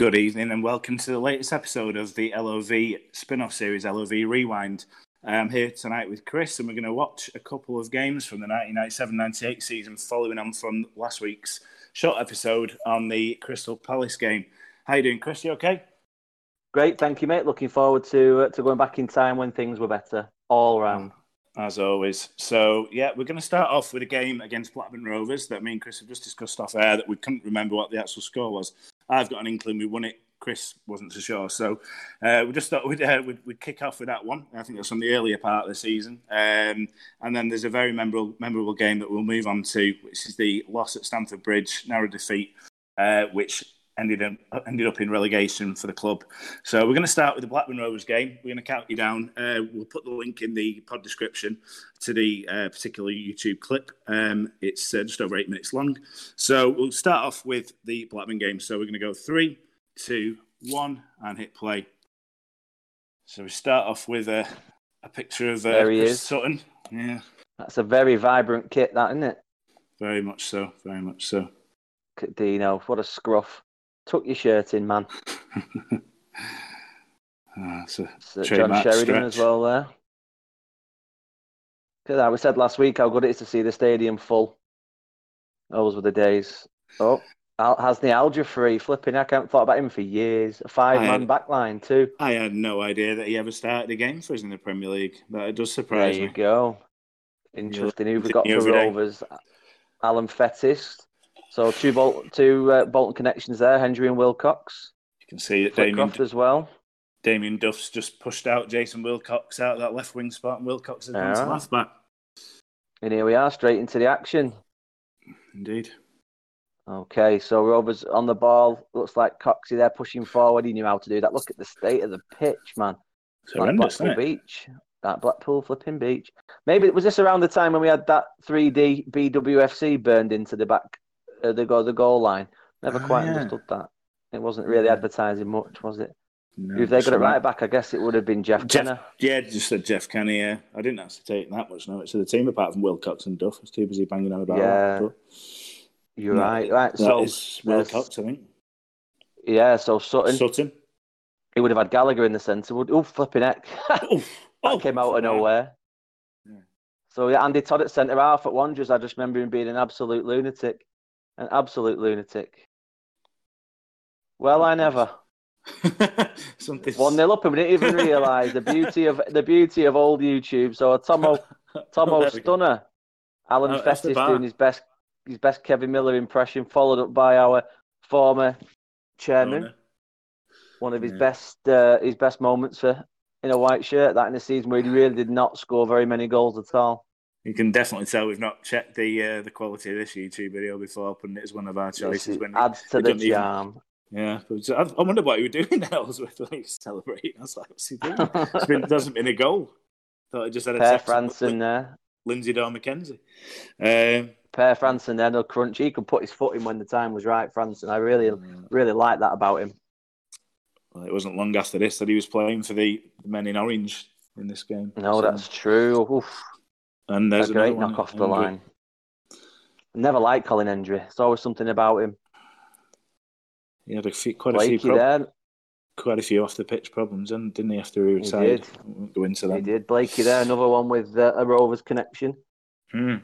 Good evening and welcome to the latest episode of the LOV spin off series, LOV Rewind. I'm here tonight with Chris and we're going to watch a couple of games from the 1997 98 season, following on from last week's short episode on the Crystal Palace game. How you doing, Chris? You okay? Great, thank you, mate. Looking forward to uh, to going back in time when things were better all round. As always. So, yeah, we're going to start off with a game against Blackburn Rovers that me and Chris have just discussed off air that we couldn't remember what the actual score was. I've got an inkling we won it. Chris wasn't so sure. So uh, we just thought we'd, uh, we'd, we'd, kick off with that one. I think that's from the earlier part of the season. Um, and then there's a very memorable, memorable game that we'll move on to, which is the loss at Stamford Bridge, narrow defeat, uh, which ended up, ended up in relegation for the club. So we're going to start with the Blackburn Rovers game. We're going to count you down. Uh, we'll put the link in the pod description to the uh, particular YouTube clip. Um, it's uh, just over eight minutes long. So we'll start off with the Blackburn game. So we're going to go three, two, one, and hit play. So we start off with a, a picture of uh. Sutton. Yeah, that's a very vibrant kit, that isn't it? Very much so. Very much so. Dino, what a scruff. Tuck your shirt in, man. Ah, oh, so John Sheridan stretch. as well there. Because I we said last week how good it is to see the stadium full. Those were the days. Oh, Al free flipping. I can't thought about him for years. A five man backline too. I had no idea that he ever started a game for us in the Premier League. That does surprise me. There you go. Interesting. Who we got for Rovers? Alan Fettis. So two, two uh, Bolton connections there, Hendry and Wilcox. You can see that Damien as well. Damien Duff's just pushed out Jason Wilcox out of that left wing spot, and Wilcox has gone to left back. And here we are, straight into the action. Indeed. Okay, so Rovers on the ball. Looks like Coxey there pushing forward. He knew how to do that. Look at the state of the pitch, man. It's like Blackpool Beach. That Blackpool flipping beach. Maybe it was this around the time when we had that 3D BWFC burned into the back uh, the goal the goal line. Never oh, quite yeah. understood that. It wasn't really advertising much, was it? No, if they got it right back, I guess it would have been Jeff, Jeff Kenna. Yeah, just said Jeff Kenna. Yeah, I didn't actually take that much notice of the team apart from Wilcox and Duff. I was too busy banging on about yeah. that. But, You're no, right. Right. so Wilcox, I think. Yeah. So Sutton. Sutton. He would have had Gallacher in the centre. Would oh flipping heck! that oh, came out of nowhere. Yeah. So yeah, Andy Todd at centre half at Wanderers. I just remember him being an absolute lunatic. An absolute lunatic. Well, I never. One nil up, and we didn't even realise the beauty of the beauty of old YouTube. So a Tomo Tomo stunner, Alan oh, Fettis doing his best his best Kevin Miller impression, followed up by our former chairman. Oh, One of his yeah. best uh, his best moments for in a white shirt. That in a season where he really did not score very many goals at all. You can definitely tell we've not checked the uh, the quality of this YouTube video before putting it as one of our choices. when adds to the charm. Even, yeah, but I, wonder what he was doing Holdsworth when he was celebrating. I was like, what's he doing? It's been, hasn't been a goal. Thought he just had a Per Frandsen there. Lindsay Daw McKenzie. Um, Per Frandsen there, no crunch. He could put his foot in when the time was right, Frandsen. I really, really like that about him. Well, it wasn't long after this that he was playing for the men in orange in this game. No, so, that's true. Oof. And there's a great knock off the line. Never liked Colin Hendry. There's always something about him. He had a few, quite Blakey a few prob- quite a few off the pitch problems, and didn't he? After he retired, he did. go into that. He did. Blakey there, another one with uh, a Rovers connection. Hmm.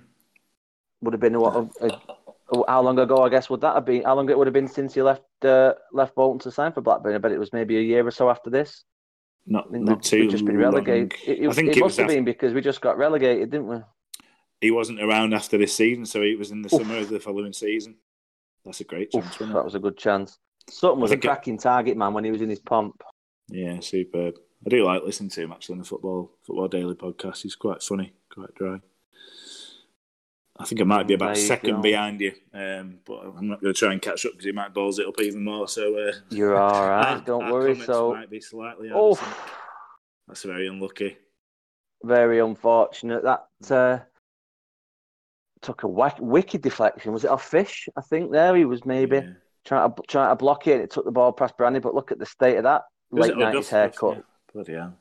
Would have been what? A, a, how long ago? I guess would that have been? How long it would have been since he left uh, left Bolton to sign for Blackburn? I bet it was maybe a year or so after this. Not, not too. We've just been relegated. It, it, I think it, it must have after... been because we just got relegated, didn't we? He wasn't around after this season, so he was in the Oof. summer of the following season. That's a great chance. Oof, that was a good chance. Sutton was a cracking it... target man when he was in his pomp. Yeah, superb. I do like listening to him actually on the football football daily podcast. He's quite funny, quite dry. I think I might be about a second go. behind you, um, but I'm not going to try and catch up because he might balls it up even more. So uh, you're all right. Don't worry. So might be slightly. Oh, that's very unlucky. Very unfortunate. That uh, took a wicked deflection. Was it off Fish? I think there he was maybe yeah. trying to trying to block it. and It took the ball past Brandy, but look at the state of that late nineties haircut. Yeah. Bloody hell!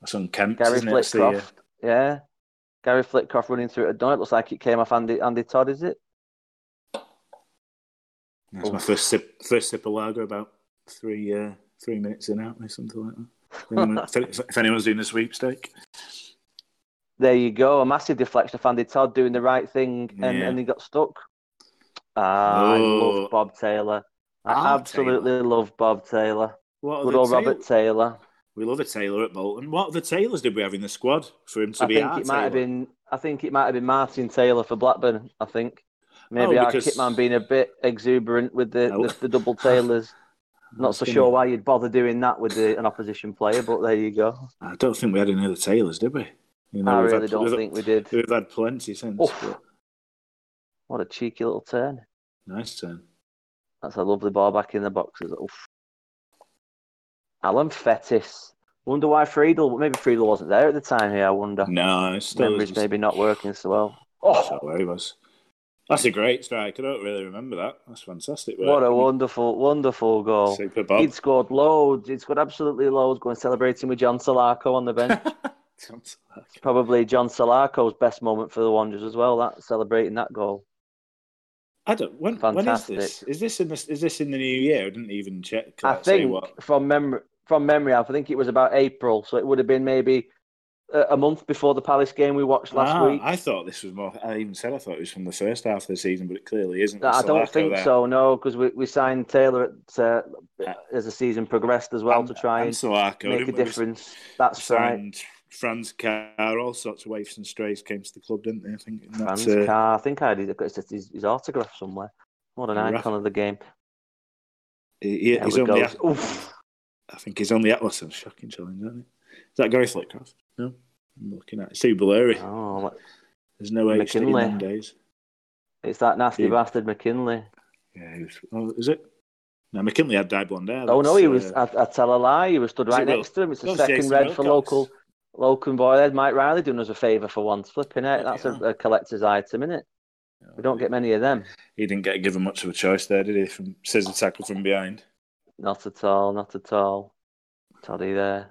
That's unkempt. Gary Flitcroft. Uh, yeah. Gary Flitcroft running through it. Don't it looks like it came off Andy Andy Todd, is it? That's my first sip first sip of lager about three uh, three minutes in, out or? Something like that. if, if anyone's doing a sweepstake. There you go. A massive deflection of Andy Todd doing the right thing and, yeah. and he got stuck. Uh, oh. I love Bob Taylor. I Bob absolutely Taylor. love Bob Taylor. What Good old Robert Taylor. We love a Taylor at Bolton. What other Taylors did we have in the squad for him to I be? Think it might have been. I think it might have been Martin Taylor for Blackburn. I think oh, maybe oh, our because... kitman being a bit exuberant with the, the, the, double Taylors. Not so sure why you'd bother doing that with the, an opposition player, but there you go. I don't think we had any other Taylors, did we? You know, I really had, don't think we did. We've had plenty since. But... What a cheeky little turn. Nice turn. That's a lovely ball back in the boxes. Oof. Alan Fettis. Wonder why Friedel, maybe Friedel wasn't there at the time here, I wonder. No, still Memory's maybe not working so well. Oh, where he was. That's a great strike. I don't really remember that. That's fantastic. Work. What a wonderful, wonderful goal. Super Bob. He'd scored loads. He'd scored absolutely loads. Going celebrating with John Salako on the bench. John Probably John Salako's best moment for the Wanderers as well. That celebrating that goal. I don't. When, Fantastic. when is this? Is this in the, is this in the new year? I didn't even check. I think from memory, from memory, I think it was about April, so it would have been maybe a month before the Palace game we watched last ah, week. I thought this was more. I even said I thought it was from the first half of the season, but it clearly isn't. I don't think there. so. No, because we, we signed Taylor at, uh, as the season progressed as well and, to try and, and make a difference. That's right. Franz Carr, all sorts of waifs and strays came to the club, didn't they? I think Franz uh, Carr. I think I had his, his, his autograph somewhere. What an icon of the game. He, he's only. I think he's on the Atlas. Shocking challenge, isn't it? Is that Gary Flitcroft? No. I'm looking at it. It's too blurry. Oh, There's no. HD days. It's that nasty yeah. bastard McKinlay. Yeah, was, oh, is it? No, McKinlay had dyed blonde hair. Oh no, he was. Uh, I, I, tell a lie. He was stood right next to him. It's a second Jason red Wilcox. for local local boy. There's Mike Riley doing us a favour for once. Flipping it. That's yeah. a, a, collector's item, isn't it? We don't get many of them. He didn't get given much of a choice there, did he? From scissor tackle from behind. Not at all. Not at all. Toddy there.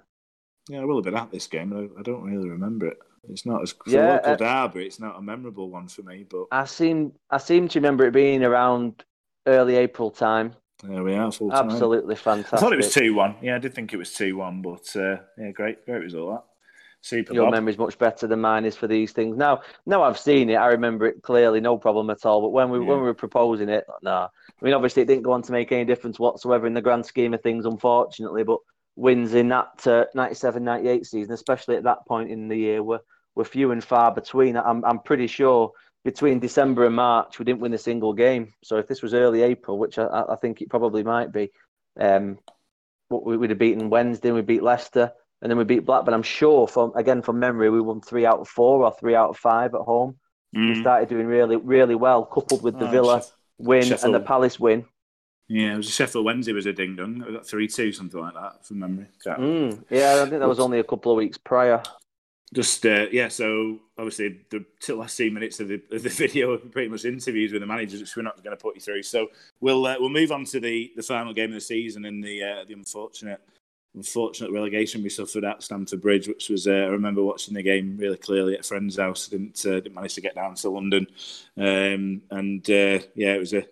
Yeah, I will have been at this game. I, I don't really remember it. It's not as for yeah, local uh, derby. It's not a memorable one for me. But I seem I seem to remember it being around early April time. There we are. Full time. Absolutely fantastic. I thought it was two one. Yeah, I did think it was two one. But uh, yeah, great, great result that. Super. Your memory's much better than mine is for these things. Now, now I've seen it. I remember it clearly, no problem at all. But when we yeah. when we were proposing it, no. Nah. I mean, obviously, it didn't go on to make any difference whatsoever in the grand scheme of things, unfortunately. But wins in that uh, 97 98 season, especially at that point in the year, were, were few and far between. I'm, I'm pretty sure between December and March, we didn't win a single game. So if this was early April, which I, I think it probably might be, um, we would have beaten Wednesday, we beat Leicester, and then we beat Blackburn. I'm sure, from again from memory, we won three out of four or three out of five at home. Mm. We started doing really, really well, coupled with the oh, Villa win Sheffield. and the Palace win. Yeah, it was a Sheffield Wednesday was a ding dong. I got three two something like that from memory. Mm, yeah, I think that was only a couple of weeks prior. Just uh, yeah, so obviously the last two minutes of the, of the video are pretty much interviews with the managers, which we're not going to put you through. So we'll uh, we'll move on to the, the final game of the season and the uh, the unfortunate unfortunate relegation we suffered at Stamford Bridge, which was uh, I remember watching the game really clearly at a friend's house. didn't uh, didn't manage to get down to London, um, and uh, yeah, it was a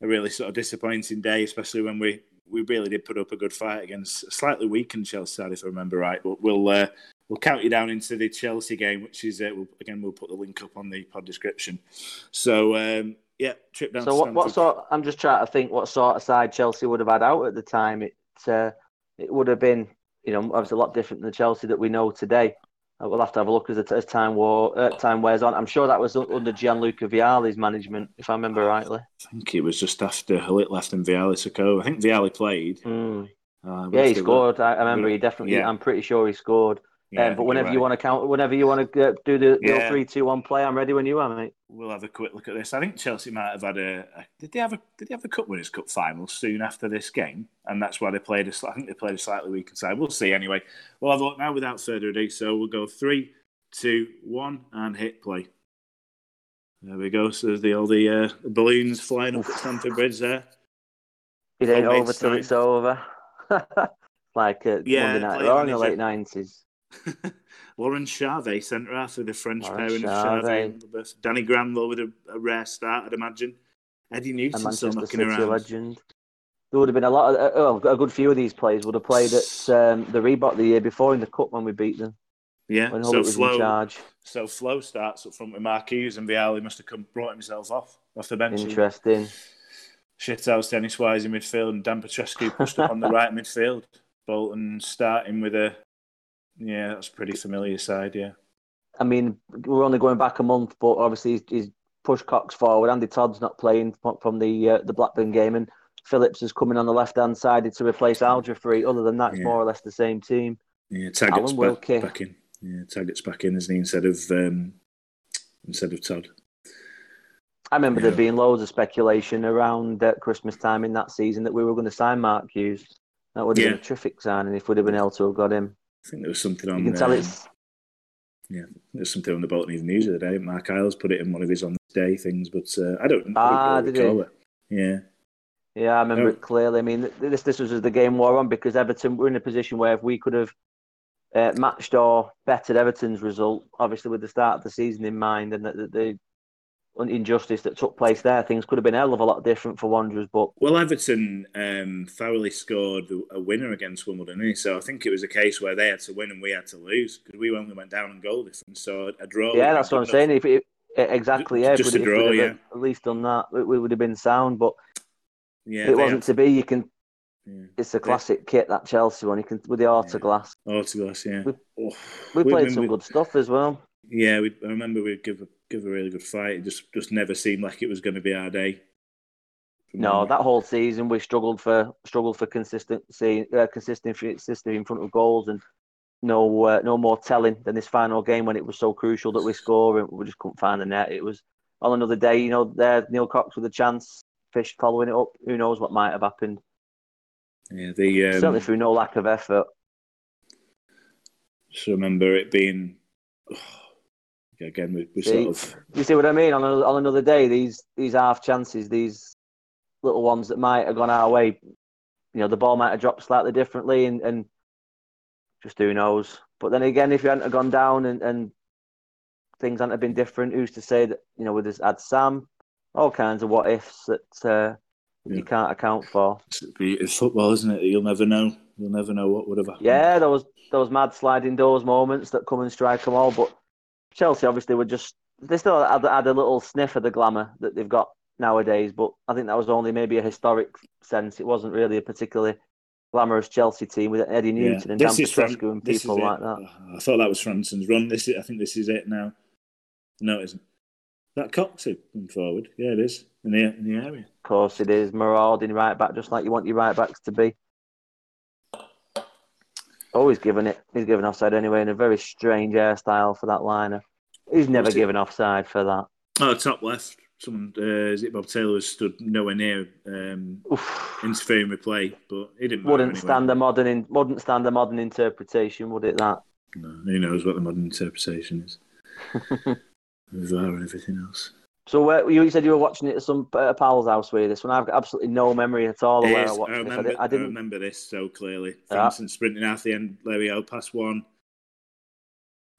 a really sort of disappointing day, especially when we, we really did put up a good fight against a slightly weakened Chelsea side, if I remember right. But we'll uh, we'll count you down into the Chelsea game, which is uh, we'll, again we'll put the link up on the pod description. So um, yeah, trip down. So what, what, sort? I'm just trying to think what sort of side Chelsea would have had out at the time. It uh, it would have been you know obviously a lot different than the Chelsea that we know today. Uh, we'll have to have a look as, as time war, uh, time wears on. I'm sure that was under Gianluca Vialli's management, if I remember rightly. I think it was just after Gullit left and Vialli took over. I think Vialli played. Mm. Uh, yeah, he scored. I, I remember he definitely. Yeah. I'm pretty sure he scored. Yeah, um, but whenever right. you want to count, whenever you want to do the, yeah. three, two, one play, I'm ready when you are, mate. We'll have a quick look at this. I think Chelsea might have had a, a did they have a did they have a Cup Winners' Cup final soon after this game, and that's why they played a. I think they played a slightly weaker side. We'll see anyway. We'll have a look now without further ado. So we'll go three, two, one, and hit play. There we go. So there's the all the uh, balloons flying up at Stamford Bridge there. It ain't over till it's over. like uh, yeah, Monday Night Raw in the late nineties. Laurent Charvet, centre half with the French pairing of Charvet Danny Granville with a, a, rare start, I'd imagine. Eddie Newton still knocking around. Legend. there would have been a lot of oh, a good few of these players would have played at um, the Reebok the year before in the cup when we beat them. Yeah, when so Flo, in charge. So Flo starts up front with Marquis and Vialli must have come brought himself off off the bench. Interesting. Shithouse Dennis Wise in midfield and Dan Petrescu pushed up on the right midfield. Bolton starting with a yeah, that's pretty familiar side, yeah. I mean, we're only going back a month, but obviously he's, he's pushed Cox forward. Andy Todd's not playing from the uh, the Blackburn game, and Phillips is coming on the left hand side to replace Al-Jafri. Other than that, it's yeah. more or less the same team. Yeah, Taggart's back, back, in. Yeah, Taggart's back in, isn't he? Instead of um, instead of Todd. I remember yeah. there being loads of speculation around uh, Christmas time in that season that we were going to sign Mark Hughes. That would have yeah. been a terrific signing if we'd have been able to have got him. I think there was something on. You can tell um, it's. Yeah, there's something on the Bolton News the other day. Marc Iles put it in one of his on this day things, but uh, I don't. Ah, did it? Yeah. Yeah, I remember it clearly. I mean, this this was the game wore on because Everton were in a position where if we could have uh, matched or bettered Everton's result, obviously with the start of the season in mind, and the, injustice that took place there, things could have been a hell of a lot different for Wanderers. But well, Everton um, thoroughly scored a winner against Wimbledon, so I think it was a case where they had to win and we had to lose because we only went down in goal difference. So a draw. Yeah, that's what I'm saying. If it, exactly, yeah, just a draw, yeah. At least on that, we would have been sound. But yeah, it wasn't to be. You can. Yeah. It's a classic yeah. kit that Chelsea one. You can with the autoglass. Yeah. Autoglass, yeah. We, oh, we played some we, good stuff as well. Yeah, we, I remember we'd give a give a really good fight. It just just never seemed like it was going to be our day. No, that whole season we struggled for struggled for consistency, uh, consistency, consistency in front of goals, and no uh, no more telling than this final game when it was so crucial that we score and we just couldn't find the net. It was on another day, you know. There, Neil Cox with a chance, Fish following it up. Who knows what might have happened? Yeah, the um, certainly through no lack of effort. Just remember it being. Oh, again, we, we sort of. You see what I mean? On, a, on another day, these these half chances, these little ones that might have gone our way, you know, the ball might have dropped slightly differently, and, and just who knows. But then again, if you hadn't gone down and, and things hadn't been different, who's to say that you know with this had Sam, all kinds of what ifs that uh, yeah. you can't account for. It's football, isn't it? You'll never know. You'll never know what would have happened. Yeah, those those mad sliding doors moments that come and strike them all, but Chelsea obviously were just they still had, had a little sniff of the glamour that they've got nowadays, but I think that was only maybe a historic sense. It wasn't really a particularly glamorous Chelsea team with Eddie Newton yeah. and Dan Petrescu and people like that. Uh, I thought that was Frandsen's run. This is, I think this is it now. No, it isn't. That Cox come forward. Yeah, it is in the in the area. Of course, it is marauding right back, just like you want your right backs to be. Oh, he's given it. He's given offside anyway in a very strange hairstyle for that liner. He's never given offside for that. Oh, top left. Someone, uh, is it Bob Taylor, stood nowhere near um, interfering with play, but he didn't. Wouldn't anyway. stand a modern. In, wouldn't stand a modern interpretation, would it? That. No, who knows what the modern interpretation is? VAR and everything else. So where, you said you were watching it at some uh, pal's house with this one. I've got absolutely no memory at all of where I watched I remember, this. I, did, I, remember this so clearly. Frandsen yeah. sprinting out the end, there we go, past one,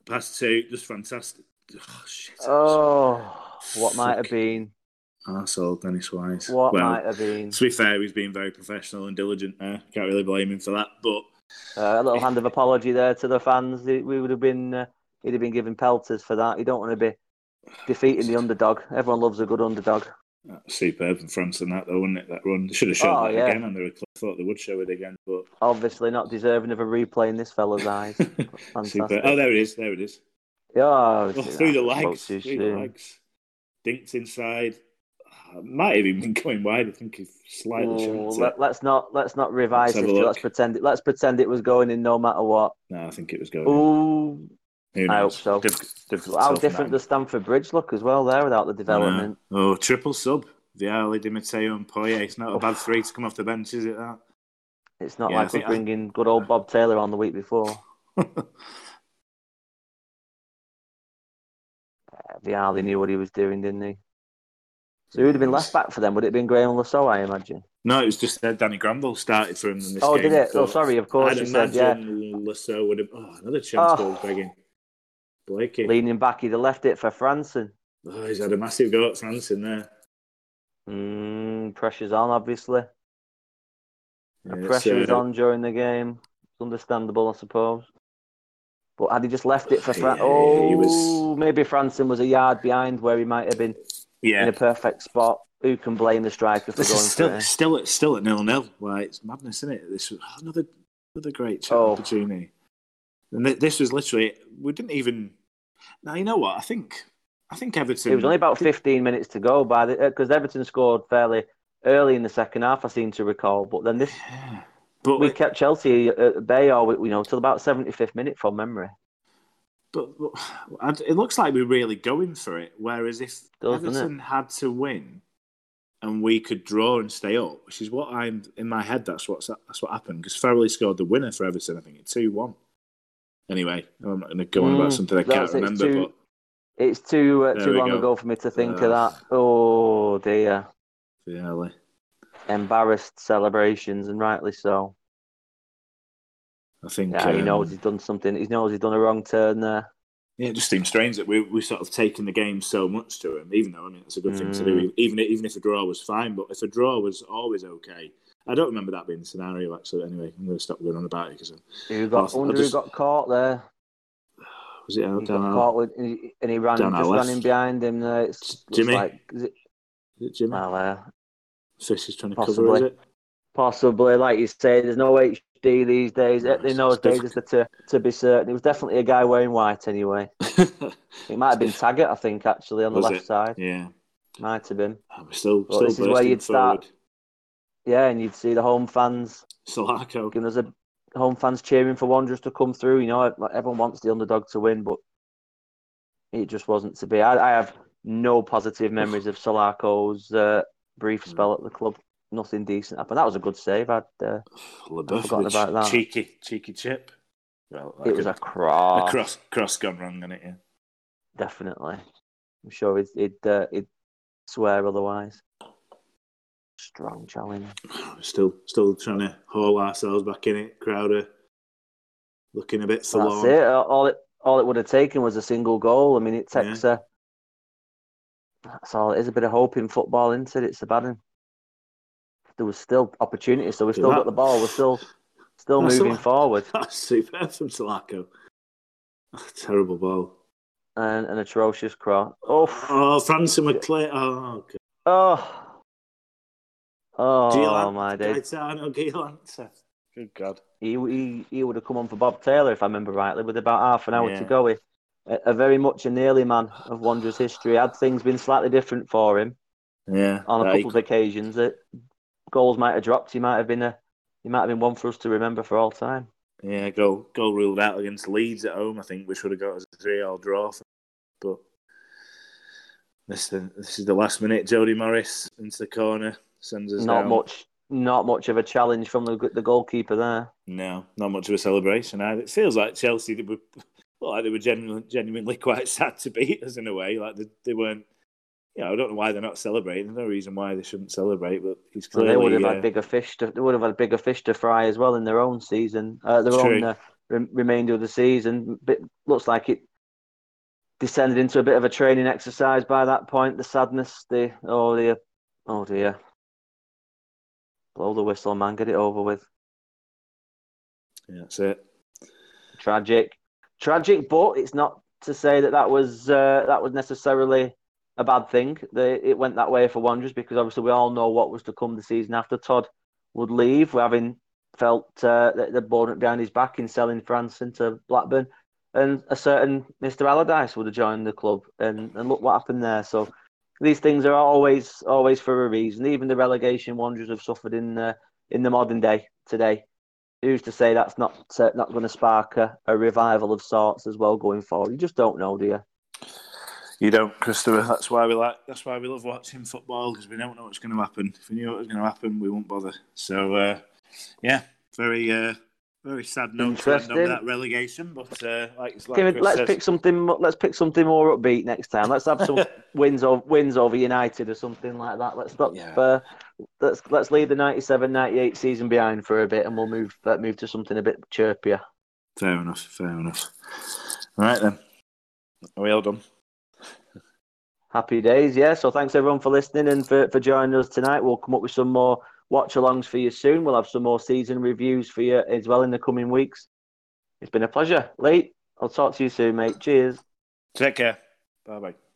past two, just fantastic. Oh, shit. Oh, what might have been. Arsehole, Dennis Wise. What well, might have been. To be fair, he's been very professional and diligent there. Can't really blame him for that. But uh, a little hand of apology there to the fans. We would have been, uh, he'd have been given pelters for that. You don't want to be defeating the underdog. Everyone loves a good underdog. superb from France and that though, wasn't it? That run. They should have shown oh, that yeah. again, and they thought they would show it again. But obviously not deserving of a replay in this fella's eyes. Oh, there it is. There it is. Yeah, oh, through the legs. Through the legs. Dinked inside. Ah, might have even been going wide. I think he's slightly. Ooh, let, us not let's not revise let's history. Let's pretend it. Let's pretend it was going in no matter what. No, I think it was going. Ooh, I hope so. How different does Stamford Bridge look as well there without the development? Oh, triple sub. Vialli, Di Matteo, and Poyet. It's not a bad three to come off the bench, is it? That. It's not yeah, like us bringing I... good old Bob Taylor on the week before. uh, Vialli knew what he was doing, didn't he? So who would have been left back for them? Would it have been Graham Saux, I imagine? No, it was just uh, Danny Granville started for him in this oh, game. did it? Oh, sorry, of course. I'd imagine said, yeah. Saux would have. Oh, another chance oh. goal begging. Blakey. Leaning back, he'd have left it for Frandsen. Oh, he's had a massive go at Frandsen there. Mm, pressure's on, obviously. Yeah, the pressure was on during the game. It's understandable, I suppose. But had he just left it for Fran- yeah, oh, was... maybe Frandsen was a yard behind where he might have been yeah. in a perfect spot. Who can blame the striker for this going still? Still, at, still at nil nil. Like it's madness, isn't it? This was another another great oh. opportunity. And this was literally we didn't even. Now you know what I think. I think Everton. It was only about fifteen minutes to go by the uh, because Everton scored fairly early in the second half. I seem to recall, but then this. Yeah. But we it, kept Chelsea at bay, or you know, till about seventy fifth minute from memory. But, but, it looks like we're really going for it. Whereas if Does, Everton had to win, and we could draw and stay up, which is what I'm in my head. That's what's that's what happened because Farrelly scored the winner for Everton. I think it's two one. Anyway, I'm not going to go on about mm, something I can't remember. Too, but it's too uh, too long go. ago for me to think uh, of that. Oh dear. Farrelly. Embarrassed celebrations, and rightly so. I think. Yeah, um, he knows he's done something. He knows he's done a wrong turn there. Yeah, it just seems strange that we we sort of taken the game so much to him, even though I mean it's a good mm. thing to do. Mm. Even even if a draw was fine, but if a draw was always okay, I don't remember that being the scenario actually. Anyway, I'm going to stop going on about it because who got I, just, who got caught there. Was it out, got caught with, and he ran just running behind him. There, it's Jimmy. Like, is it, is it Jimmy? Uh, Fish is trying to possibly, cover. Is it? Possibly, like you say, there's no HD these days. In those days, is to to be certain. It was definitely a guy wearing white anyway. it might have been Taggart, I think, actually on the left it? side. Yeah, might have been. I'm still, but still this is where you'd forward. start. Yeah, and you'd see the home fans. Salako. Giving us a home fans cheering for Wanderers to come through. You know, everyone wants the underdog to win, but it just wasn't to be. I, I have no positive memories of Salako's uh, brief spell at the club nothing decent happened. That was a good save. I'd, uh, I'd forgotten about that. Cheeky, cheeky chip. Well, it was a cross. A cross, cross gone wrong on it. Yeah, definitely. I'm sure he'd he'd, uh, he'd swear otherwise. Strong challenge. Still, still trying to haul ourselves back in it. Crowder looking a bit forlorn. That's it. All it all it would have taken was a single goal. I mean, it takes yeah. a. That's all. It is a bit of hope in football, isn't it? It's a bad one there was still opportunity, so we still got the ball. We're still still that's moving forward. That's superb from Salako. Terrible ball. And an atrocious cross. Oh, oh Frandsen with Clay. Oh, God. oh, oh, my days. Gaetano Giallanza. Good God. He, he, he would have come on for Bob Taylor, if I remember rightly, with about half an hour yeah. to go. He, a, a, very much a nearly man of Wanderers history. Had things been slightly different for him, yeah, on a couple of occasions, it goals might have dropped, he might have been a he might have been one for us to remember for all time. Yeah, goal goal ruled out against Leeds at home. I think we should have got us a three-all draw, but this this is the last minute. Jody Morris into the corner sends us not down. much. Not much of a challenge from the the goalkeeper there. No, not much of a celebration either. It feels like Chelsea they were, well, like they were genuinely, genuinely quite sad to beat us in a way. Like they, they weren't yeah, I don't know why they're not celebrating. There's no reason why they shouldn't celebrate, but he's clearly. Well, they would have uh, had bigger fish. To, they would have had bigger fish to fry as well in their own season, uh, their own uh, re- remainder of the season. But looks like it descended into a bit of a training exercise by that point. The sadness, the oh dear, oh dear. Blow the whistle, man. Get it over with. Yeah, that's it. Tragic, tragic, but it's not to say that that was uh, that was necessarily a bad thing. that it went that way for Wanderers because obviously we all know what was to come the season after Todd would leave, having felt uh, that the board behind his back in selling Frandsen into Blackburn, and a certain Mr. Allardyce would have joined the club, and, and look what happened there. So these things are always always for a reason. Even the relegation Wanderers have suffered in uh, in the modern day today. Who's to say that's not uh, not going to spark a, a revival of sorts as well going forward? You just don't know, do you? You don't, Christopher. That's why we like. That's why we love watching football because we don't know what's going to happen. If we knew what was going to happen, we wouldn't bother. So, uh, yeah, very, uh, very sad note to end on that relegation. But uh, like, like let's says, pick something. Let's pick something more upbeat next time. Let's have some wins over wins over United or something like that. Let's stop. Yeah. Uh, let's let's leave the 97-98 season behind for a bit, and we'll move uh, move to something a bit chirpier. Fair enough. Fair enough. All right then. Are we all done? Happy days, yeah. So thanks everyone for listening and for, for joining us tonight. We'll come up with some more watch alongs for you soon. We'll have some more season reviews for you as well in the coming weeks. It's been a pleasure. Lee, I'll talk to you soon, mate. Cheers. Take care. Bye bye.